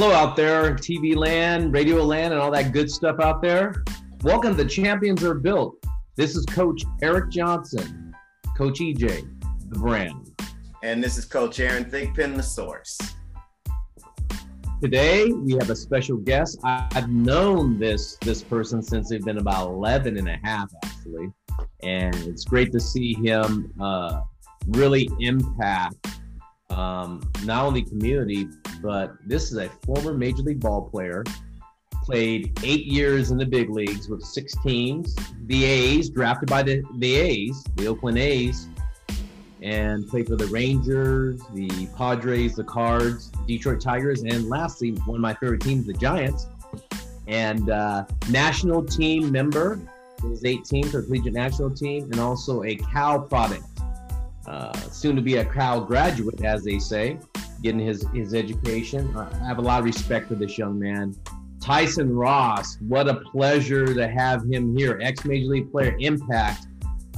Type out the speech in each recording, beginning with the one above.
Hello out there, TV land, radio land, and all that good stuff out there. Welcome to Champions Are Built. This is Coach Eric Johnson, Coach EJ, the brand. And this is Coach Aaron Thigpen, the source. Today we have a special guest. I've known this this person since they've been about 11 and a half actually. And it's great to see him uh, really impact um, not only community, but this is a former Major League ball player. Played eight years in the big leagues with six teams. The A's, drafted by the, the A's, the Oakland A's, and played for the Rangers, the Padres, the Cards, Detroit Tigers, and lastly, one of my favorite teams, the Giants. And uh, national team member, his 18th or collegiate national team, and also a Cal product uh, soon to be a Cal graduate, as they say, getting his, his education. I have a lot of respect for this young man. Tyson Ross, what a pleasure to have him here. Ex Major League player, impact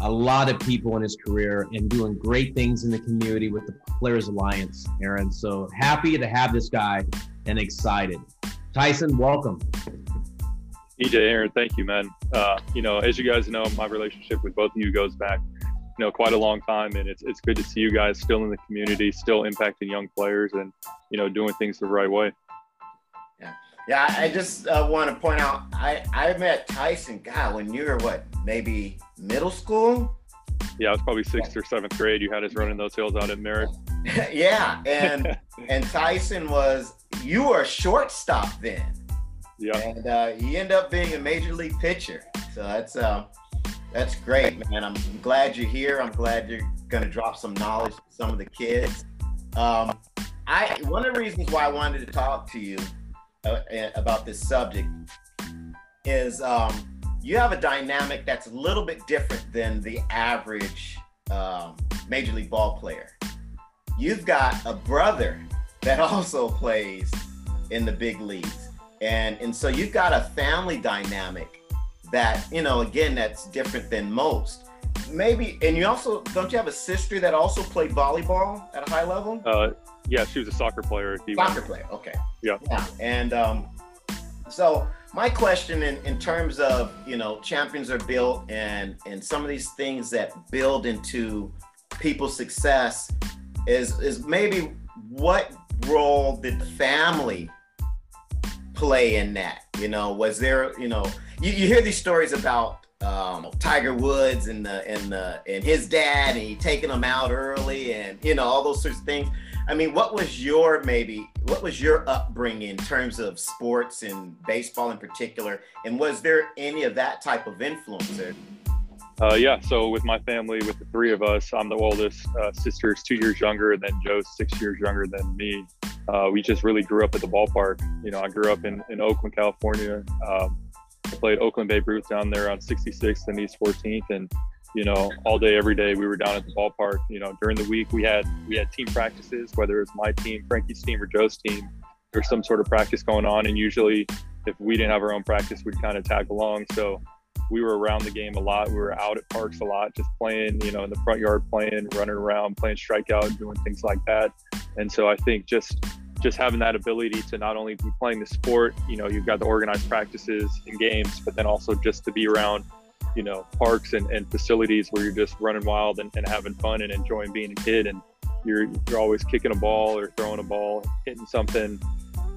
a lot of people in his career and doing great things in the community with the Players Alliance, Aaron. So happy to have this guy and excited. Tyson, welcome. EJ Aaron, thank you, man. Uh, you know, as you guys know, my relationship with both of you goes back you know quite a long time and it's, it's good to see you guys still in the community still impacting young players and you know doing things the right way. Yeah. Yeah i just uh, want to point out i i met tyson god when you were what maybe middle school? Yeah it was probably sixth or seventh grade. You had us running those hills out at merritt. Yeah and and tyson was you were a shortstop then. Yeah. And uh, he ended up being a major league pitcher. So that's uh that's great, man. I'm glad you're here. I'm glad you're going to drop some knowledge to some of the kids. Um, I one of the reasons why I wanted to talk to you uh, about this subject is um, you have a dynamic that's a little bit different than the average um, major league ball player. You've got a brother that also plays in the big leagues, and and so you've got a family dynamic that you know again that's different than most. Maybe and you also don't you have a sister that also played volleyball at a high level? Uh yeah she was a soccer player soccer player okay. Yeah. Yeah and um so my question in, in terms of you know champions are built and and some of these things that build into people's success is is maybe what role did the family play in that? You know was there you know you, you hear these stories about um, Tiger Woods and the and the and his dad and he taking them out early and you know all those sorts of things. I mean, what was your maybe what was your upbringing in terms of sports and baseball in particular, and was there any of that type of influence there? Uh, yeah, so with my family, with the three of us, I'm the oldest. Uh, sister's two years younger, and then Joe's six years younger than me. Uh, we just really grew up at the ballpark. You know, I grew up in, in Oakland, California. Um, played Oakland Babe Ruth down there on 66th and East 14th, and you know, all day, every day, we were down at the ballpark. You know, during the week, we had we had team practices, whether it was my team, Frankie's team, or Joe's team. There's some sort of practice going on, and usually, if we didn't have our own practice, we'd kind of tag along. So we were around the game a lot. We were out at parks a lot, just playing, you know, in the front yard, playing, running around, playing strikeout, doing things like that. And so I think just just having that ability to not only be playing the sport, you know, you've got the organized practices and games, but then also just to be around, you know, parks and, and facilities where you're just running wild and, and having fun and enjoying being a kid. And you're, you're always kicking a ball or throwing a ball, hitting something.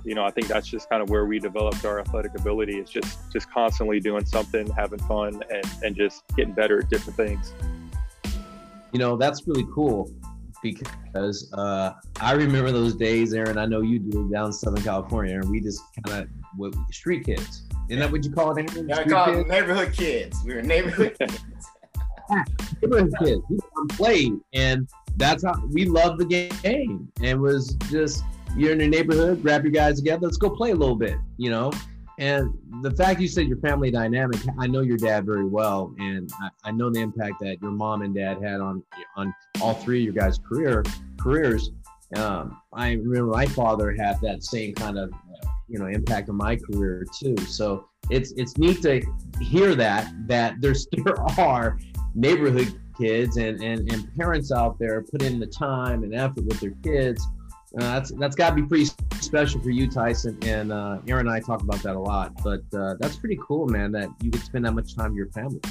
You know, I think that's just kind of where we developed our athletic ability It's just, just constantly doing something, having fun and, and just getting better at different things. You know, that's really cool because uh, I remember those days, Aaron. I know you do down in Southern California, and we just kind of street kids. Isn't that what you call it, Aaron? Yeah, I call it neighborhood kids. We were neighborhood kids. neighborhood kids. We played, and that's how we loved the game. And was just you're in your neighborhood, grab your guys together, let's go play a little bit, you know. And the fact you said your family dynamic, I know your dad very well, and I, I, know the impact that your mom and dad had on on all three of your guys' career careers. Um, I remember my father had that same kind of you know impact on my career too. So it's it's neat to hear that that there still are neighborhood kids and, and, and parents out there put in the time and effort with their kids that's that's got to be pretty special for you, Tyson. And uh, Aaron and I talk about that a lot. But uh, that's pretty cool, man. That you could spend that much time with your family.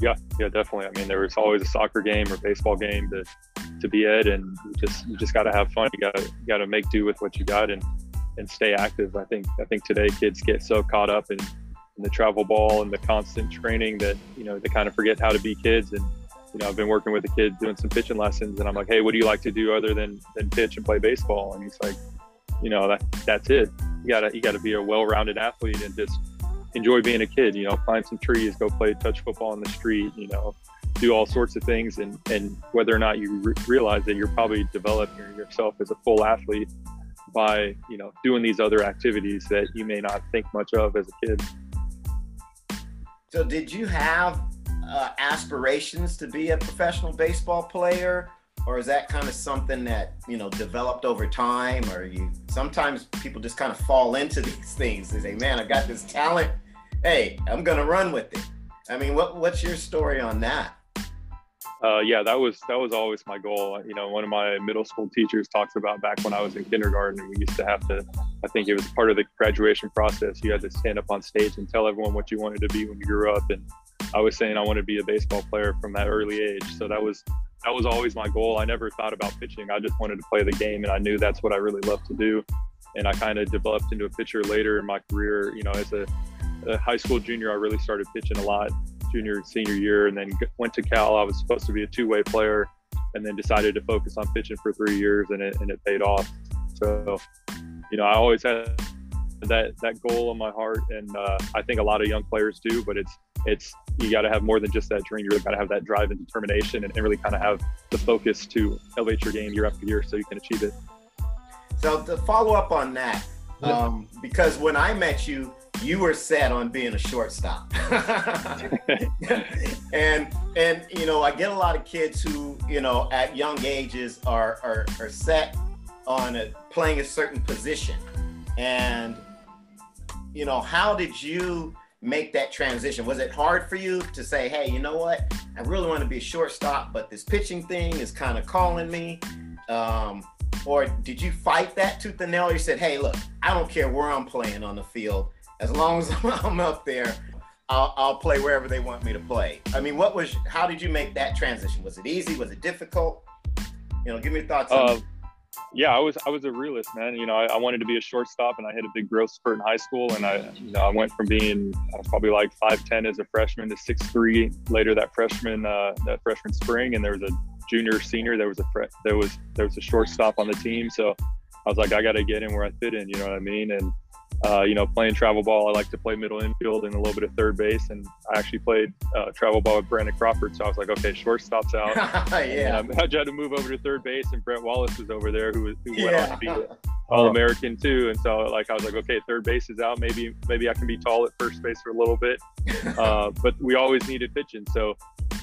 Yeah, yeah, definitely. I mean, there was always a soccer game or baseball game to to be at, and you just you just got to have fun. You got to got to make do with what you got and and stay active. I think I think today kids get so caught up in, in the travel ball and the constant training that you know they kind of forget how to be kids and you know, I've been working with a kid doing some pitching lessons, and I'm like, hey, what do you like to do other than than pitch and play baseball? And he's like, you know, that that's it. You gotta you gotta be a well-rounded athlete and just enjoy being a kid. You know, climb some trees, go play touch football in the street. You know, do all sorts of things, and and whether or not you re- realize that you're probably developing yourself as a full athlete by you know doing these other activities that you may not think much of as a kid. So, did you have uh, aspirations to be a professional baseball player? Or is that kind of something that, you know, developed over time? Or you sometimes people just kind of fall into these things. They say, man, I got this talent. Hey, I'm gonna run with it. I mean, what what's your story on that? Uh, yeah, that was that was always my goal. You know, one of my middle school teachers talks about back when I was in kindergarten. We used to have to, I think it was part of the graduation process. You had to stand up on stage and tell everyone what you wanted to be when you grew up. And I was saying I wanted to be a baseball player from that early age. So that was that was always my goal. I never thought about pitching. I just wanted to play the game, and I knew that's what I really loved to do. And I kind of developed into a pitcher later in my career. You know, as a, a high school junior, I really started pitching a lot, junior and senior year, and then went to Cal. I was supposed to be a two-way player, and then decided to focus on pitching for three years, and it and it paid off. So, you know, I always had that that goal in my heart, and uh, I think a lot of young players do. But it's it's you got to have more than just that dream. You really got to have that drive and determination, and, and, really kind of have the focus to elevate your game year after year, so you can achieve it. So to follow up on that, um, because when I met you, you were set on being a shortstop, and and you know I get a lot of kids who you know at young ages are are, are set on a, playing a certain position, and you know how did you make that transition? Was it hard for you to say, hey, you know what? I really want to be a shortstop, but this pitching thing is kind of calling me? Um, or did you fight that tooth and nail? You said, hey, look, I don't care where I'm playing on the field. As long as I'm up there, I'll, I'll play wherever they want me to play. I mean, what was, how did you make that transition? Was it easy? Was it difficult? You know, give me your thoughts on uh, yeah, I was I was a realist, man. You know, I, I, wanted to be a shortstop, and I hit a big growth spurt in high school, and I you know I went from being probably like five ten as a freshman to six three later that freshman uh, that freshman spring, and there was a junior senior there was a there was there was a shortstop on the team, so I was like I got to get in where I fit in, you know what I mean, and uh, you know, playing travel ball, I like to play middle infield and a little bit of third base. And I actually played uh, travel ball with Brandon Crawford. So I was like, okay, shortstop's out. yeah. And, um, I had to move over to third base, and Brett Wallace was over there, who, was who yeah. went on to be All American too. And so, like, I was like, okay, third base is out. Maybe, maybe I can be tall at first base for a little bit. Uh, but we always needed pitching. So,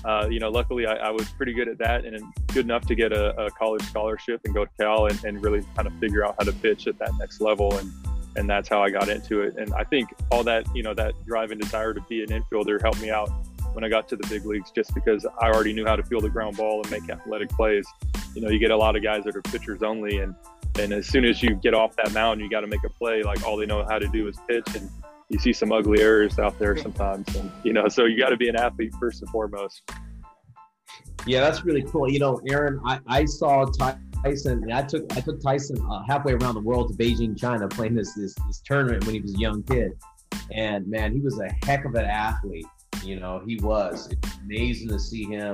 uh, you know, luckily I, I, was pretty good at that and good enough to get a, a college scholarship and go to Cal and, and really kind of figure out how to pitch at that next level. And and that's how I got into it. And I think all that, you know, that drive and desire to be an infielder helped me out when I got to the big leagues, just because I already knew how to field a ground ball and make athletic plays. You know, you get a lot of guys that are pitchers only, and and as soon as you get off that mound, you got to make a play. Like all they know how to do is pitch, and you see some ugly errors out there sometimes. And you know, so you got to be an athlete first and foremost. Yeah, that's really cool. You know, Aaron, I, I saw Ty Tyson. I took I took Tyson uh, halfway around the world to Beijing, China, playing this, this this tournament when he was a young kid, and man, he was a heck of an athlete. You know, he was it's amazing to see him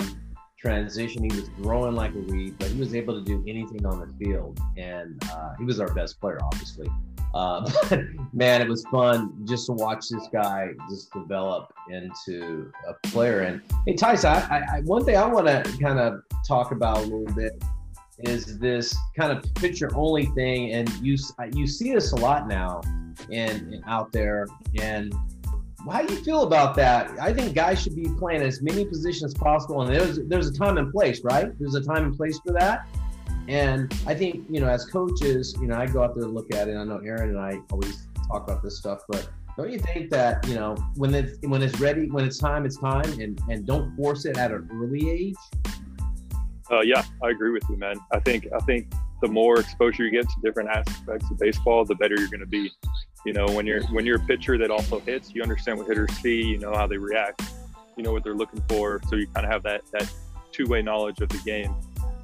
transition. He was throwing like a weed, but he was able to do anything on the field, and uh, he was our best player, obviously. Uh, but man, it was fun just to watch this guy just develop into a player. And hey, Tyson, I, I, one thing I want to kind of talk about a little bit is this kind of picture only thing, and you you see this a lot now, and, out there. And how do you feel about that? I think guys should be playing as many positions as possible, and there's there's a time and place, right? There's a time and place for that. And I think you know, as coaches, you know, I go out there and look at it. I know Aaron and I always talk about this stuff, but don't you think that you know when it's when it's ready, when it's time, it's time, and and don't force it at an early age. Uh, yeah, I agree with you, man. I think I think the more exposure you get to different aspects of baseball, the better you're going to be. You know, when you're when you're a pitcher that also hits, you understand what hitters see, you know how they react, you know what they're looking for, so you kind of have that that two-way knowledge of the game.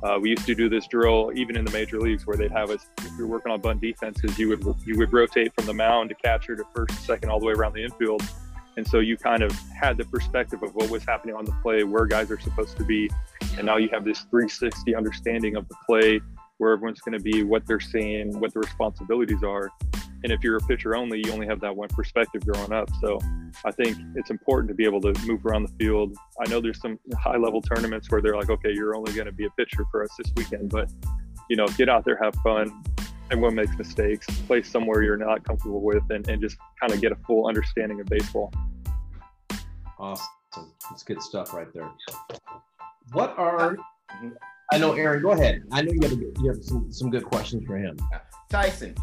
Uh, we used to do this drill even in the major leagues where they'd have us if you're working on bunt defenses, you would you would rotate from the mound to catcher to first, second, all the way around the infield. And so you kind of had the perspective of what was happening on the play, where guys are supposed to be, and now you have this 360 understanding of the play, where everyone's going to be, what they're seeing, what the responsibilities are. And if you're a pitcher only, you only have that one perspective growing up. So I think it's important to be able to move around the field. I know there's some high level tournaments where they're like, okay, you're only going to be a pitcher for us this weekend, but you know, get out there, have fun. Everyone makes mistakes. Play somewhere you're not comfortable with, and, and just kind of get a full understanding of baseball. Awesome. That's good stuff right there. What are I know, Aaron. Go ahead. I know you have, you have some, some good questions for him. Tyson,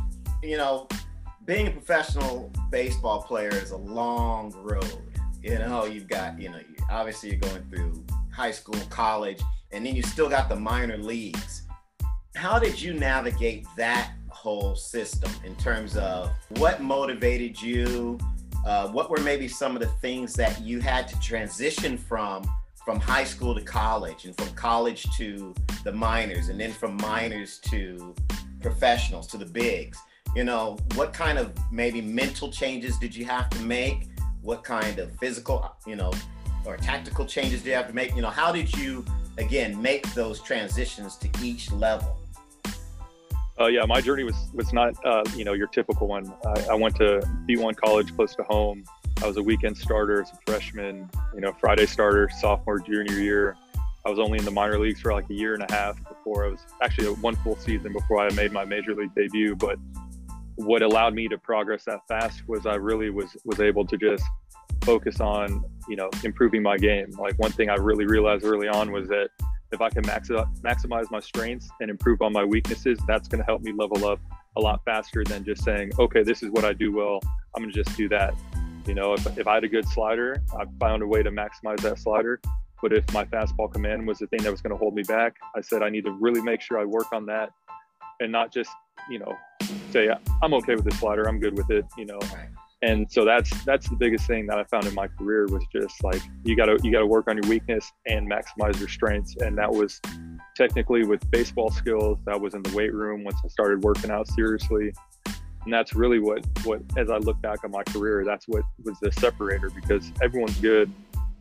you know, being a professional baseball player is a long road. You know, you've got, you know, obviously you're going through high school, college, and then you still got the minor leagues. How did you navigate that whole system in terms of what motivated you? Uh, what were maybe some of the things that you had to transition from from high school to college and from college to the minors and then from minors to professionals to the bigs? You know what kind of maybe mental changes did you have to make? What kind of physical you know or tactical changes do you have to make? You know how did you again make those transitions to each level uh, yeah my journey was was not uh, you know your typical one I, I went to d1 college close to home I was a weekend starter as a freshman, you know, Friday starter, sophomore, junior year. I was only in the minor leagues for like a year and a half before I was actually one full season before I made my major league debut. But what allowed me to progress that fast was I really was was able to just focus on you know improving my game. Like one thing I really realized early on was that if I can maximize my strengths and improve on my weaknesses, that's going to help me level up a lot faster than just saying, okay, this is what I do well. I'm going to just do that. You know, if, if I had a good slider, I found a way to maximize that slider. But if my fastball command was the thing that was going to hold me back, I said I need to really make sure I work on that and not just, you know, say I'm okay with the slider, I'm good with it, you know. And so that's that's the biggest thing that I found in my career was just like you got to you got to work on your weakness and maximize your strengths. And that was technically with baseball skills. That was in the weight room once I started working out seriously and that's really what what as I look back on my career, that's what was the separator because everyone's good.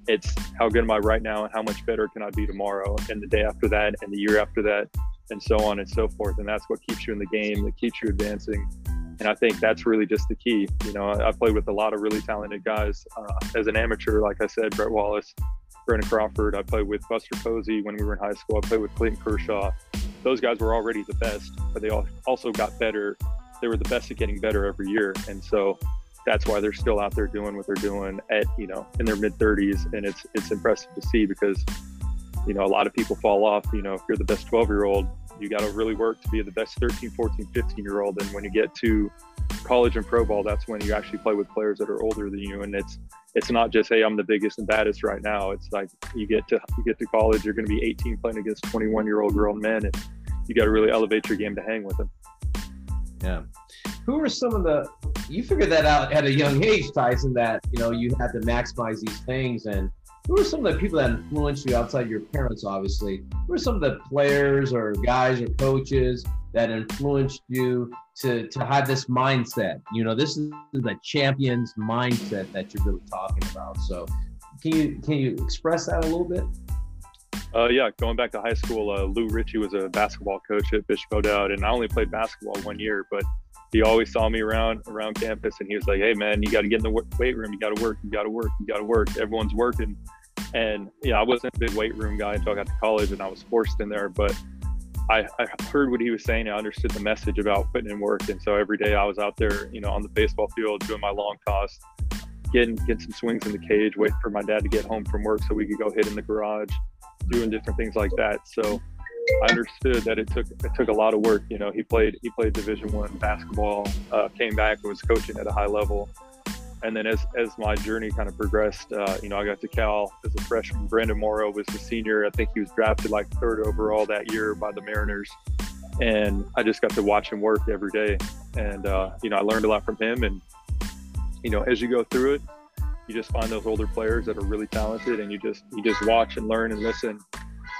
It's how good am I right now, and how much better can I be tomorrow, and the day after that, and the year after that, and so on and so forth. And that's what keeps you in the game, that keeps you advancing. And I think that's really just the key. You know, I, played with a lot of really talented guys uh, as an amateur. Like I said, Brett Wallace, Brandon Crawford. I played with Buster Posey when we were in high school. I played with Clayton Kershaw. Those guys were already the best, but they also got better they were the best at getting better every year. And so that's why they're still out there doing what they're doing at, you know, in their mid 30s. And it's, it's impressive to see because, you know, a lot of people fall off. You know, if you're the best 12 year old, you got to really work to be the best 13, 14, 15 year old. And when you get to college and pro ball, that's when you actually play with players that are older than you. And it's, it's not just, hey, I'm the biggest and baddest right now. It's like you get to you get to college, you're going to be 18 playing against 21 year old grown men, and you got to really elevate your game to hang with them. Yeah. Who are some of the you figured that out at a young age, Tyson, that you know you had to maximize these things and who are some of the people that influenced you outside your parents, obviously? Who are some of the players or guys or coaches that influenced you to to have this mindset? You know, this is the champion's mindset that you're really talking about. So can you can you express that a little bit? Uh, yeah, going back to high school, uh, Lou Ritchie was a basketball coach at Bishop O'Dowd, and I only played basketball one year, but he always saw me around around campus, and he was like, "Hey, man, you got to get in the weight room. You got to work. You got to work. You got to work. Everyone's working." And yeah, I wasn't a big weight room guy until I got to college, and I was forced in there. But I, I heard what he was saying. I understood the message about putting in work, and so every day I was out there, you know, on the baseball field doing my long toss, getting getting some swings in the cage, waiting for my dad to get home from work so we could go hit in the garage doing different things like that. So I understood that it took it took a lot of work. You know, he played he played Division One basketball, uh, came back, and was coaching at a high level, and then as as my journey kind of progressed, uh, you know, I got to Cal as a freshman. Brandon Morrow was the senior. I think he was drafted like third overall that year by the Mariners, and I just got to watch him work every day. And uh, you know, I learned a lot from him. And you know, as you go through it, you just find those older players that are really talented, and you just you just watch and learn and listen.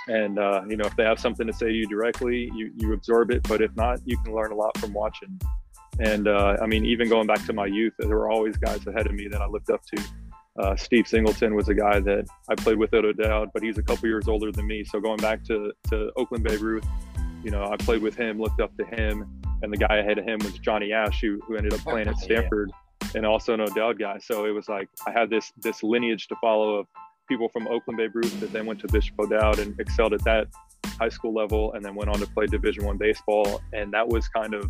And uh, you know, if they have something to say to you directly, you you absorb it. But if not, you can learn a lot from watching. And uh, I mean, even going back to my youth, there were always guys ahead of me that I looked up to. Uh, Steve Singleton was a guy that I played with at O'Dowd, but he's a couple years older than me. So going back to, to Oakland Babe Ruth, you know, I played with him, looked up to him, and the guy ahead of him was Johnny Ash, who, who ended up playing at Stanford yeah. and also an O'Dowd guy. So it was like I had this this lineage to follow of people from Oakland Babe Ruth that then went to Bishop O'Dowd and excelled at that high school level, and then went on to play Division One baseball. And that was kind of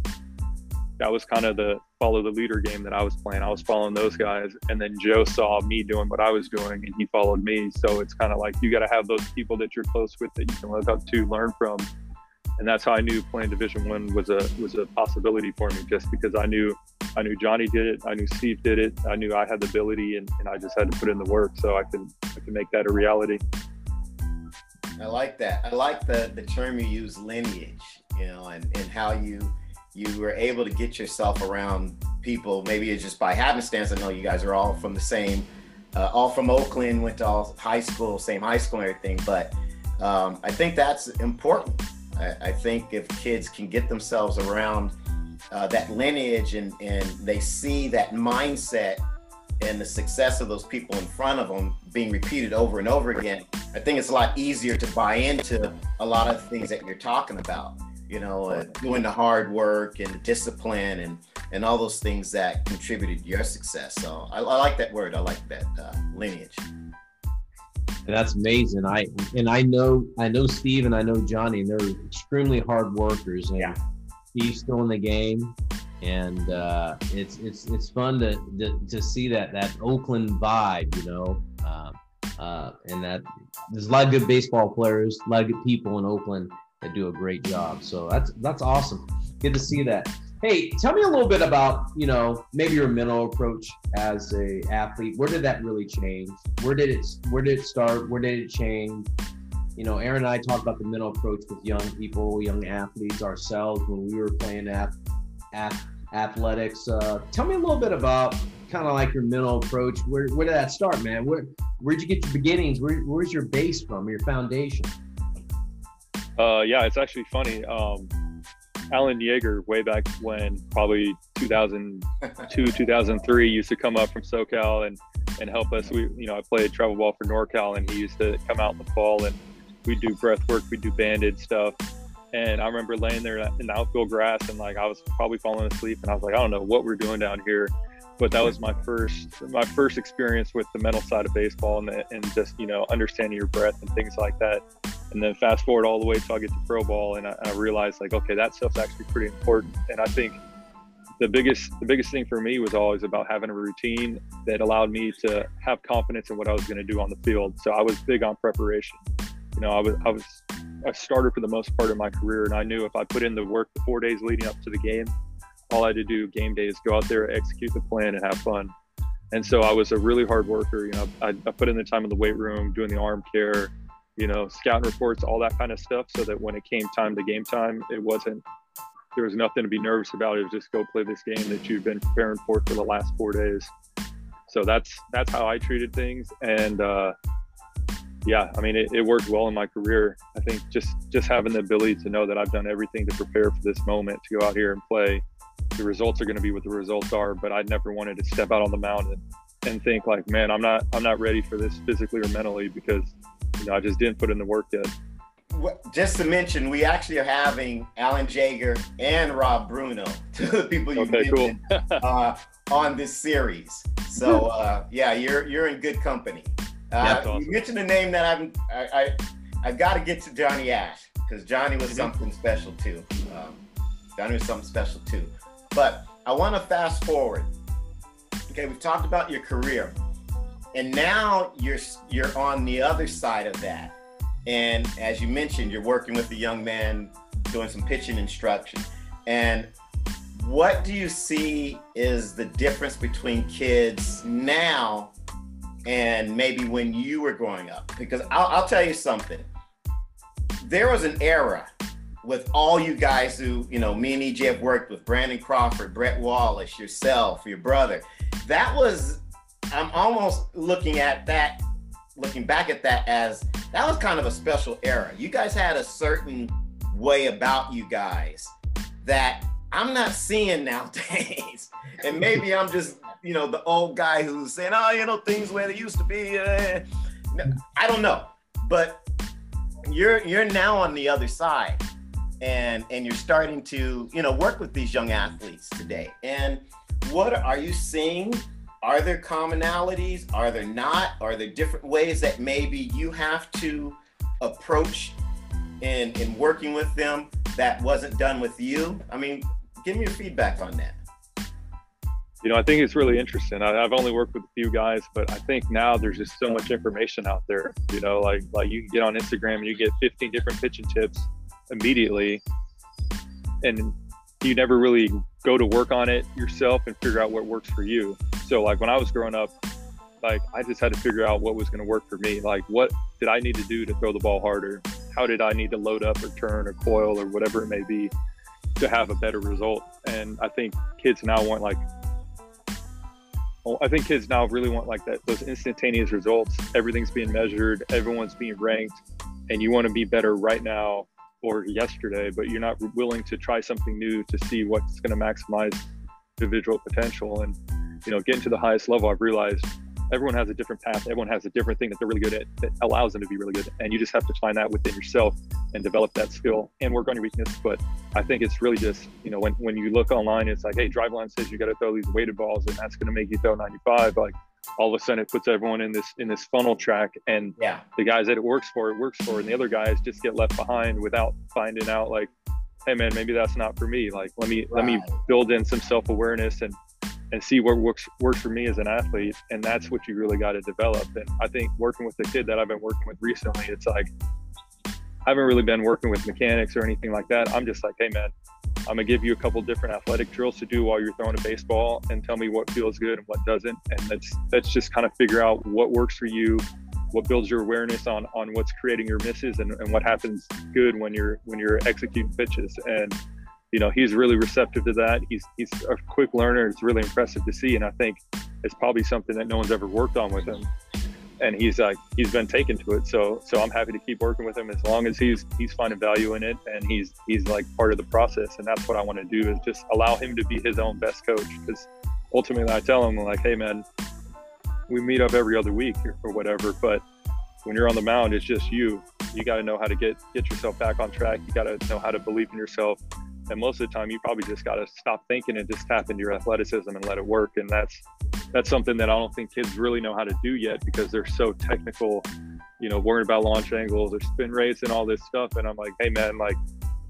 that was kind of the follow the leader game that I was playing. I was following those guys, and then Joe saw me doing what I was doing, and he followed me. So it's kind of like you got to have those people that you're close with that you can look up to, learn from, and that's how I knew playing Division One was a was a possibility for me, just because I knew I knew Johnny did it, I knew Steve did it, I knew I had the ability, and, and I just had to put in the work so I could I could make that a reality. I like that. I like the the term you use, lineage. You know, and and how you you were able to get yourself around people. Maybe it's just by happenstance. I know you guys are all from the same, uh, all from Oakland, went to all high school, same high school and everything. But um, I think that's important. I, I, think if kids can get themselves around uh, that lineage and, and they see that mindset and the success of those people in front of them being repeated over and over again, I think it's a lot easier to buy into a lot of things that you're talking about you know, uh, doing the hard work and the discipline and and all those things that contributed to your success. So I, I like that word. I like that uh, lineage. That's amazing. I and I know I know Steve and I know Johnny, and they're extremely hard workers. And yeah. Steve's still in the game, and uh, it's it's it's fun to, to, to see that that Oakland vibe, you know. Uh, uh, and that there's a lot of good baseball players, a lot of good people in Oakland, that do a great job. So that's that's awesome. Good to see that. Hey, tell me a little bit about you know maybe your mental approach as a athlete. Where did that really change? Where did it Where did it start? Where did it change? You know, Aaron and I talked about the mental approach with young people, young athletes ourselves when we were playing at, at athletics. Uh, tell me a little bit about kind of like your mental approach. Where where did that start, man? Where where'd you get your beginnings? Where, where's your base from? Your foundation? Uh, yeah, it's actually funny. Um, Alan Jaeger, way back when, probably 2002, 2003, used to come up from SoCal and and help us. We, you know, I played travel ball for NorCal, and he used to come out in the fall and we'd do breath work, we'd do banded stuff. And I remember laying there in the outfield grass, and like I was probably falling asleep, and I was like, I don't know what we're doing down here but that was my first my first experience with the mental side of baseball and, and just you know understanding your breath and things like that and then fast forward all the way till I get to pro ball and I, I realized like okay that stuff's actually pretty important and I think the biggest the biggest thing for me was always about having a routine that allowed me to have confidence in what I was going to do on the field so I was big on preparation you know I was I was a starter for the most part of my career and I knew if I put in the work the four days leading up to the game all I had to do game day is go out there, execute the plan, and have fun. And so I was a really hard worker. You know, I, I put in the time in the weight room, doing the arm care, you know, scouting reports, all that kind of stuff, so that when it came time to game time, it wasn't there was nothing to be nervous about. It was just go play this game that you've been preparing for for the last four days. So that's that's how I treated things, and uh, yeah, I mean, it, it worked well in my career. I think just just having the ability to know that I've done everything to prepare for this moment to go out here and play the results are going to be what the results are. But I never wanted to step out on the mound and, and think like, man, I'm not I'm not ready for this physically or mentally because I just didn't put in the work yet. Just to mention, we actually are having Alan Jaeger and Rob Bruno, two of the people you okay, mentioned, cool. uh, on this series. So uh, yeah, you're you're in good company. Uh, awesome. You mentioned a name that I'm I, I I've got to get to Johnny Ash because Johnny was mm-hmm. something special too. Um, Johnny was something special too. But I want to fast forward. Okay, we've talked about your career, and now you're you're on the other side of that. And as you mentioned, you're working with a young man doing some pitching instruction. And what do you see is the difference between kids now and maybe when you were growing up? Because I'll, I'll tell you something. There was an era with all you guys who, you know, me and EJ have worked with Brandon Crawford, Brett Wallace, yourself, your brother. That was, I'm almost looking at that, looking back at that as that was kind of a special era. You guys had a certain way about you guys that I'm not seeing nowadays. and maybe I'm just, you know, the old guy who's saying, oh, you know, things where they used to be. Uh, I don't know. But you're you're now on the other side and and you're starting to you know work with these young athletes today and what are you seeing are there commonalities? Are there not? Are there different ways that maybe you have to approach in in working with them that wasn't done with you? I mean give me your feedback on that. You know i think it's really interesting. I, have only worked with a few guys but i think now there's just so much information out there. You know like like you get on instagram and you get 15 different pitching tips immediately and you never really go to work on it yourself and figure out what works for you. So like when i was growing up like i just had to figure out what was going to work for me. Like what did i need to do to throw the ball harder? How did i need to load up or turn or coil or whatever it may be to have a better result? And i think kids now want like I think kids now really want like that those instantaneous results. Everything's being measured, everyone's being ranked, and you want to be better right now or yesterday, but you're not willing to try something new to see what's going to maximize individual potential. And, you know, getting to the highest level, I've realized everyone has a different path. Everyone has a different thing that they're really good at that allows them to be really good. And you just have to find that within yourself and develop that skill and work on your weakness. But I think it's really just, you know, when, when you look online, it's like, hey, Driveline says you got to throw these weighted balls and that's going to make you throw 95. Like, all of a sudden it puts everyone in this in this funnel track. And yeah. the guys that it works for it works for. And the other guys just get left behind without finding out like hey man maybe that's not for me. Like let me right. let me build in some self-awareness and and see what works works for me as an athlete. And that's what you really got to develop. And i think working with the kid that i've been working with recently it's like i haven't really been working with mechanics or anything like that. I'm just like hey man I'm gonna give you a couple different athletic drills to do while you're throwing a baseball, and tell me what feels good and what doesn't. And that's that's just kind of figure out what works for you, what builds your awareness on on what's creating your misses, and, and what happens good when you're when you're executing pitches. And you know he's really receptive to that. He's he's a quick learner. It's really impressive to see, and I think it's probably something that no one's ever worked on with him and he's like he's been taken to it. So so i'm happy to keep working with him as long as he's he's finding value in it and he's he's like part of the process. And that's what i want to do is just allow him to be his own best coach. Because ultimately i tell him like hey man we meet up every other week or whatever but when you're on the mound it's just you. You got to know how to get get yourself back on track. You got to know how to believe in yourself. And most of the time you probably just got to stop thinking and just tap into your athleticism and let it work. And that's that's something that i don't think kids really know how to do yet because they're so technical you know worrying about launch angles or spin rates and all this stuff. And i'm like hey man like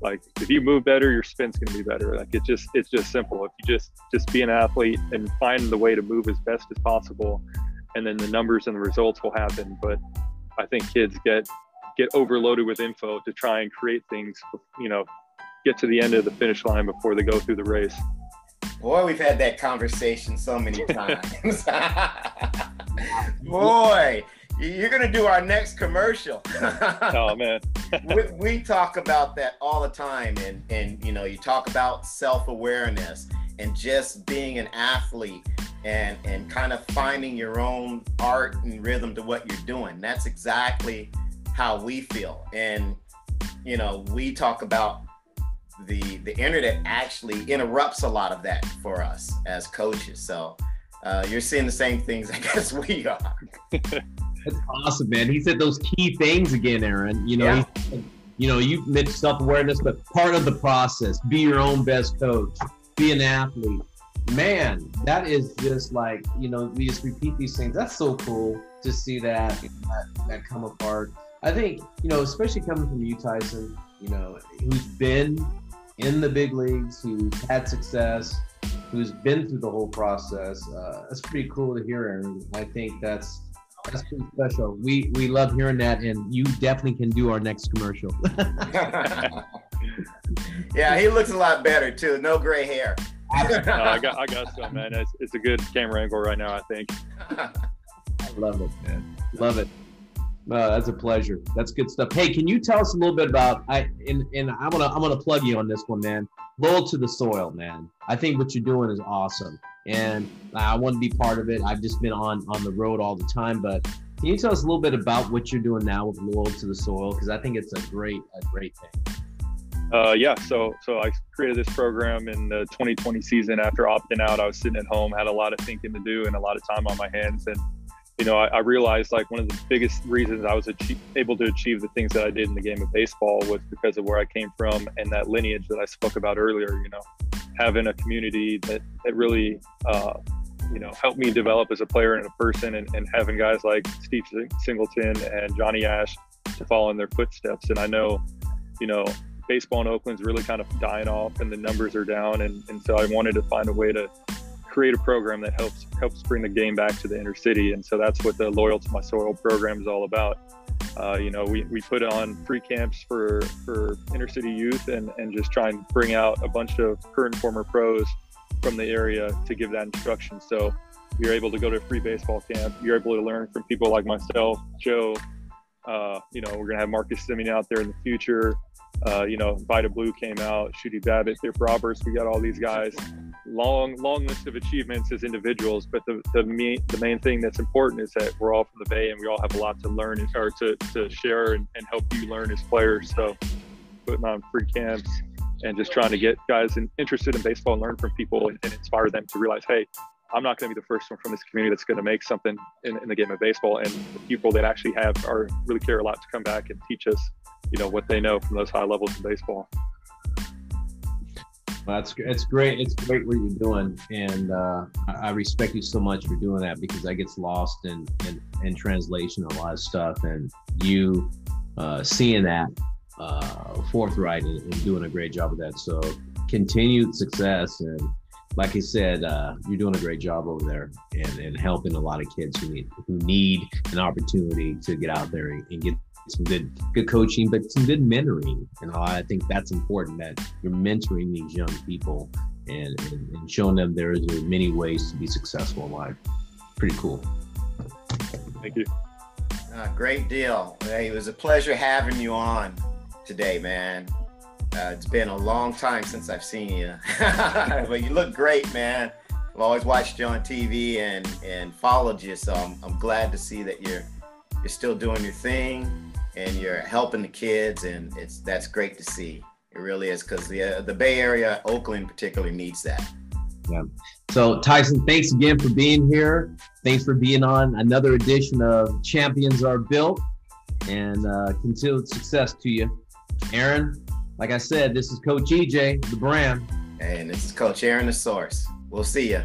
like if you move better your spin's to be better. Like it's just it's just simple. If you just just be an athlete and find the way to move as best as possible and then the numbers and the results will happen. But i think kids get get overloaded with info to try and create things you know get to the end of the finish line before they go through the race. Boy, we've had that conversation so many times. Boy, you're gonna do our next commercial. oh man, we, we, talk about that all the time, and and you know, you talk about self-awareness and just being an athlete and and kind of finding your own art and rhythm to what you're doing. That's exactly how we feel, and you know, we talk about the the internet actually interrupts a lot of that for us as coaches. So uh, you're seeing the same things, I guess we are. That's awesome, man. He said those key things again, Aaron. You know, yeah. he, you know, you mentioned self awareness, but part of the process, be your own best coach, be an athlete. Man, that is just like you know, we just repeat these things. That's so cool to see that that, that come apart. I think you know, especially coming from you, Tyson. You know, who's been in the big leagues, who's had success, who's been through the whole process. Uh, that's pretty cool to hear, Aaron. I think that's that's pretty special. We we love hearing that, and you definitely can do our next commercial. yeah, he looks a lot better too. No gray hair. uh, I got I got some man. It's, it's a good camera angle right now. I think. I love it, man. Love it. Uh, that's a pleasure. That's good stuff. Hey, can you tell us a little bit about I and and I'm gonna I'm gonna plug you on this one, man. Loyal to the soil, man. I think what you're doing is awesome, and I want to be part of it. I've just been on on the road all the time, but can you tell us a little bit about what you're doing now with Loyal to the Soil? Because I think it's a great a great thing. Uh, yeah, so so I created this program in the 2020 season after opting out. I was sitting at home, had a lot of thinking to do, and a lot of time on my hands, and you know, I, I, realized like one of the biggest reasons I was achieve, able to achieve the things that I did in the game of baseball was because of where I came from and that lineage that I spoke about earlier. You know, having a community that that really, uh, you know, helped me develop as a player and a person, and, and having guys like Steve Singleton and Johnny Ash to follow in their footsteps. And I know, you know, baseball in Oakland's really kind of dying off, and the numbers are down, and and so I wanted to find a way to create a program that helps helps bring the game back to the inner city. And so that's what the Loyal to My Soil program is all about. Uh, you know, we, we put on free camps for, for inner city youth and, and just try and bring out a bunch of current former pros from the area to give that instruction. So you're able to go to a free baseball camp. You're able to learn from people like myself, Joe. Uh, you know, we're to have Marcus Semien out there in the future. Uh, you know, Vida Blue came out, Shooty Babitt, Bip Roberts. We got all these guys long long list of achievements as individuals but the the main the main thing that's important is that we're all from the bay and we all have a lot to learn or to, to share and, and help you learn as players so putting on free camps and just trying to get guys interested in baseball and learn from people and, and inspire them to realize hey i'm not going to be the first one from this community that's going to make something in, in the game of baseball and people that actually have are really care a lot to come back and teach us you know what they know from those high levels of baseball well, that's it's great. It's great what you're doing, and uh, I respect you so much for doing that because that gets lost in in, in translation a lot of stuff, and you uh, seeing that uh, forthright and, and, doing a great job of that. So continued success, and like I said, uh, you're doing a great job over there, and, and helping a lot of kids who need who need an opportunity to get out there and, and get some good good coaching, but some good mentoring. And I think that's important that you're mentoring these young people and, and, and showing them there is many ways to be successful in life. Pretty cool. Thank you. Uh, great deal. Hey, it was a pleasure having you on today, man. Uh, it's been a long time since I've seen you, but you look great, man. I've always watched you on TV and and followed you, so I'm, I'm glad to see that you're you're still doing your thing and you're helping the kids, and it's that's great to see. It really is because the uh, the Bay Area, Oakland particularly, needs that. Yeah. So Tyson, thanks again for being here. Thanks for being on another edition of Champions Are Built, and uh, continued success to you, Aaron. Like I said, this is Coach EJ, the brand. And this is Coach Aaron, the source. We'll see you.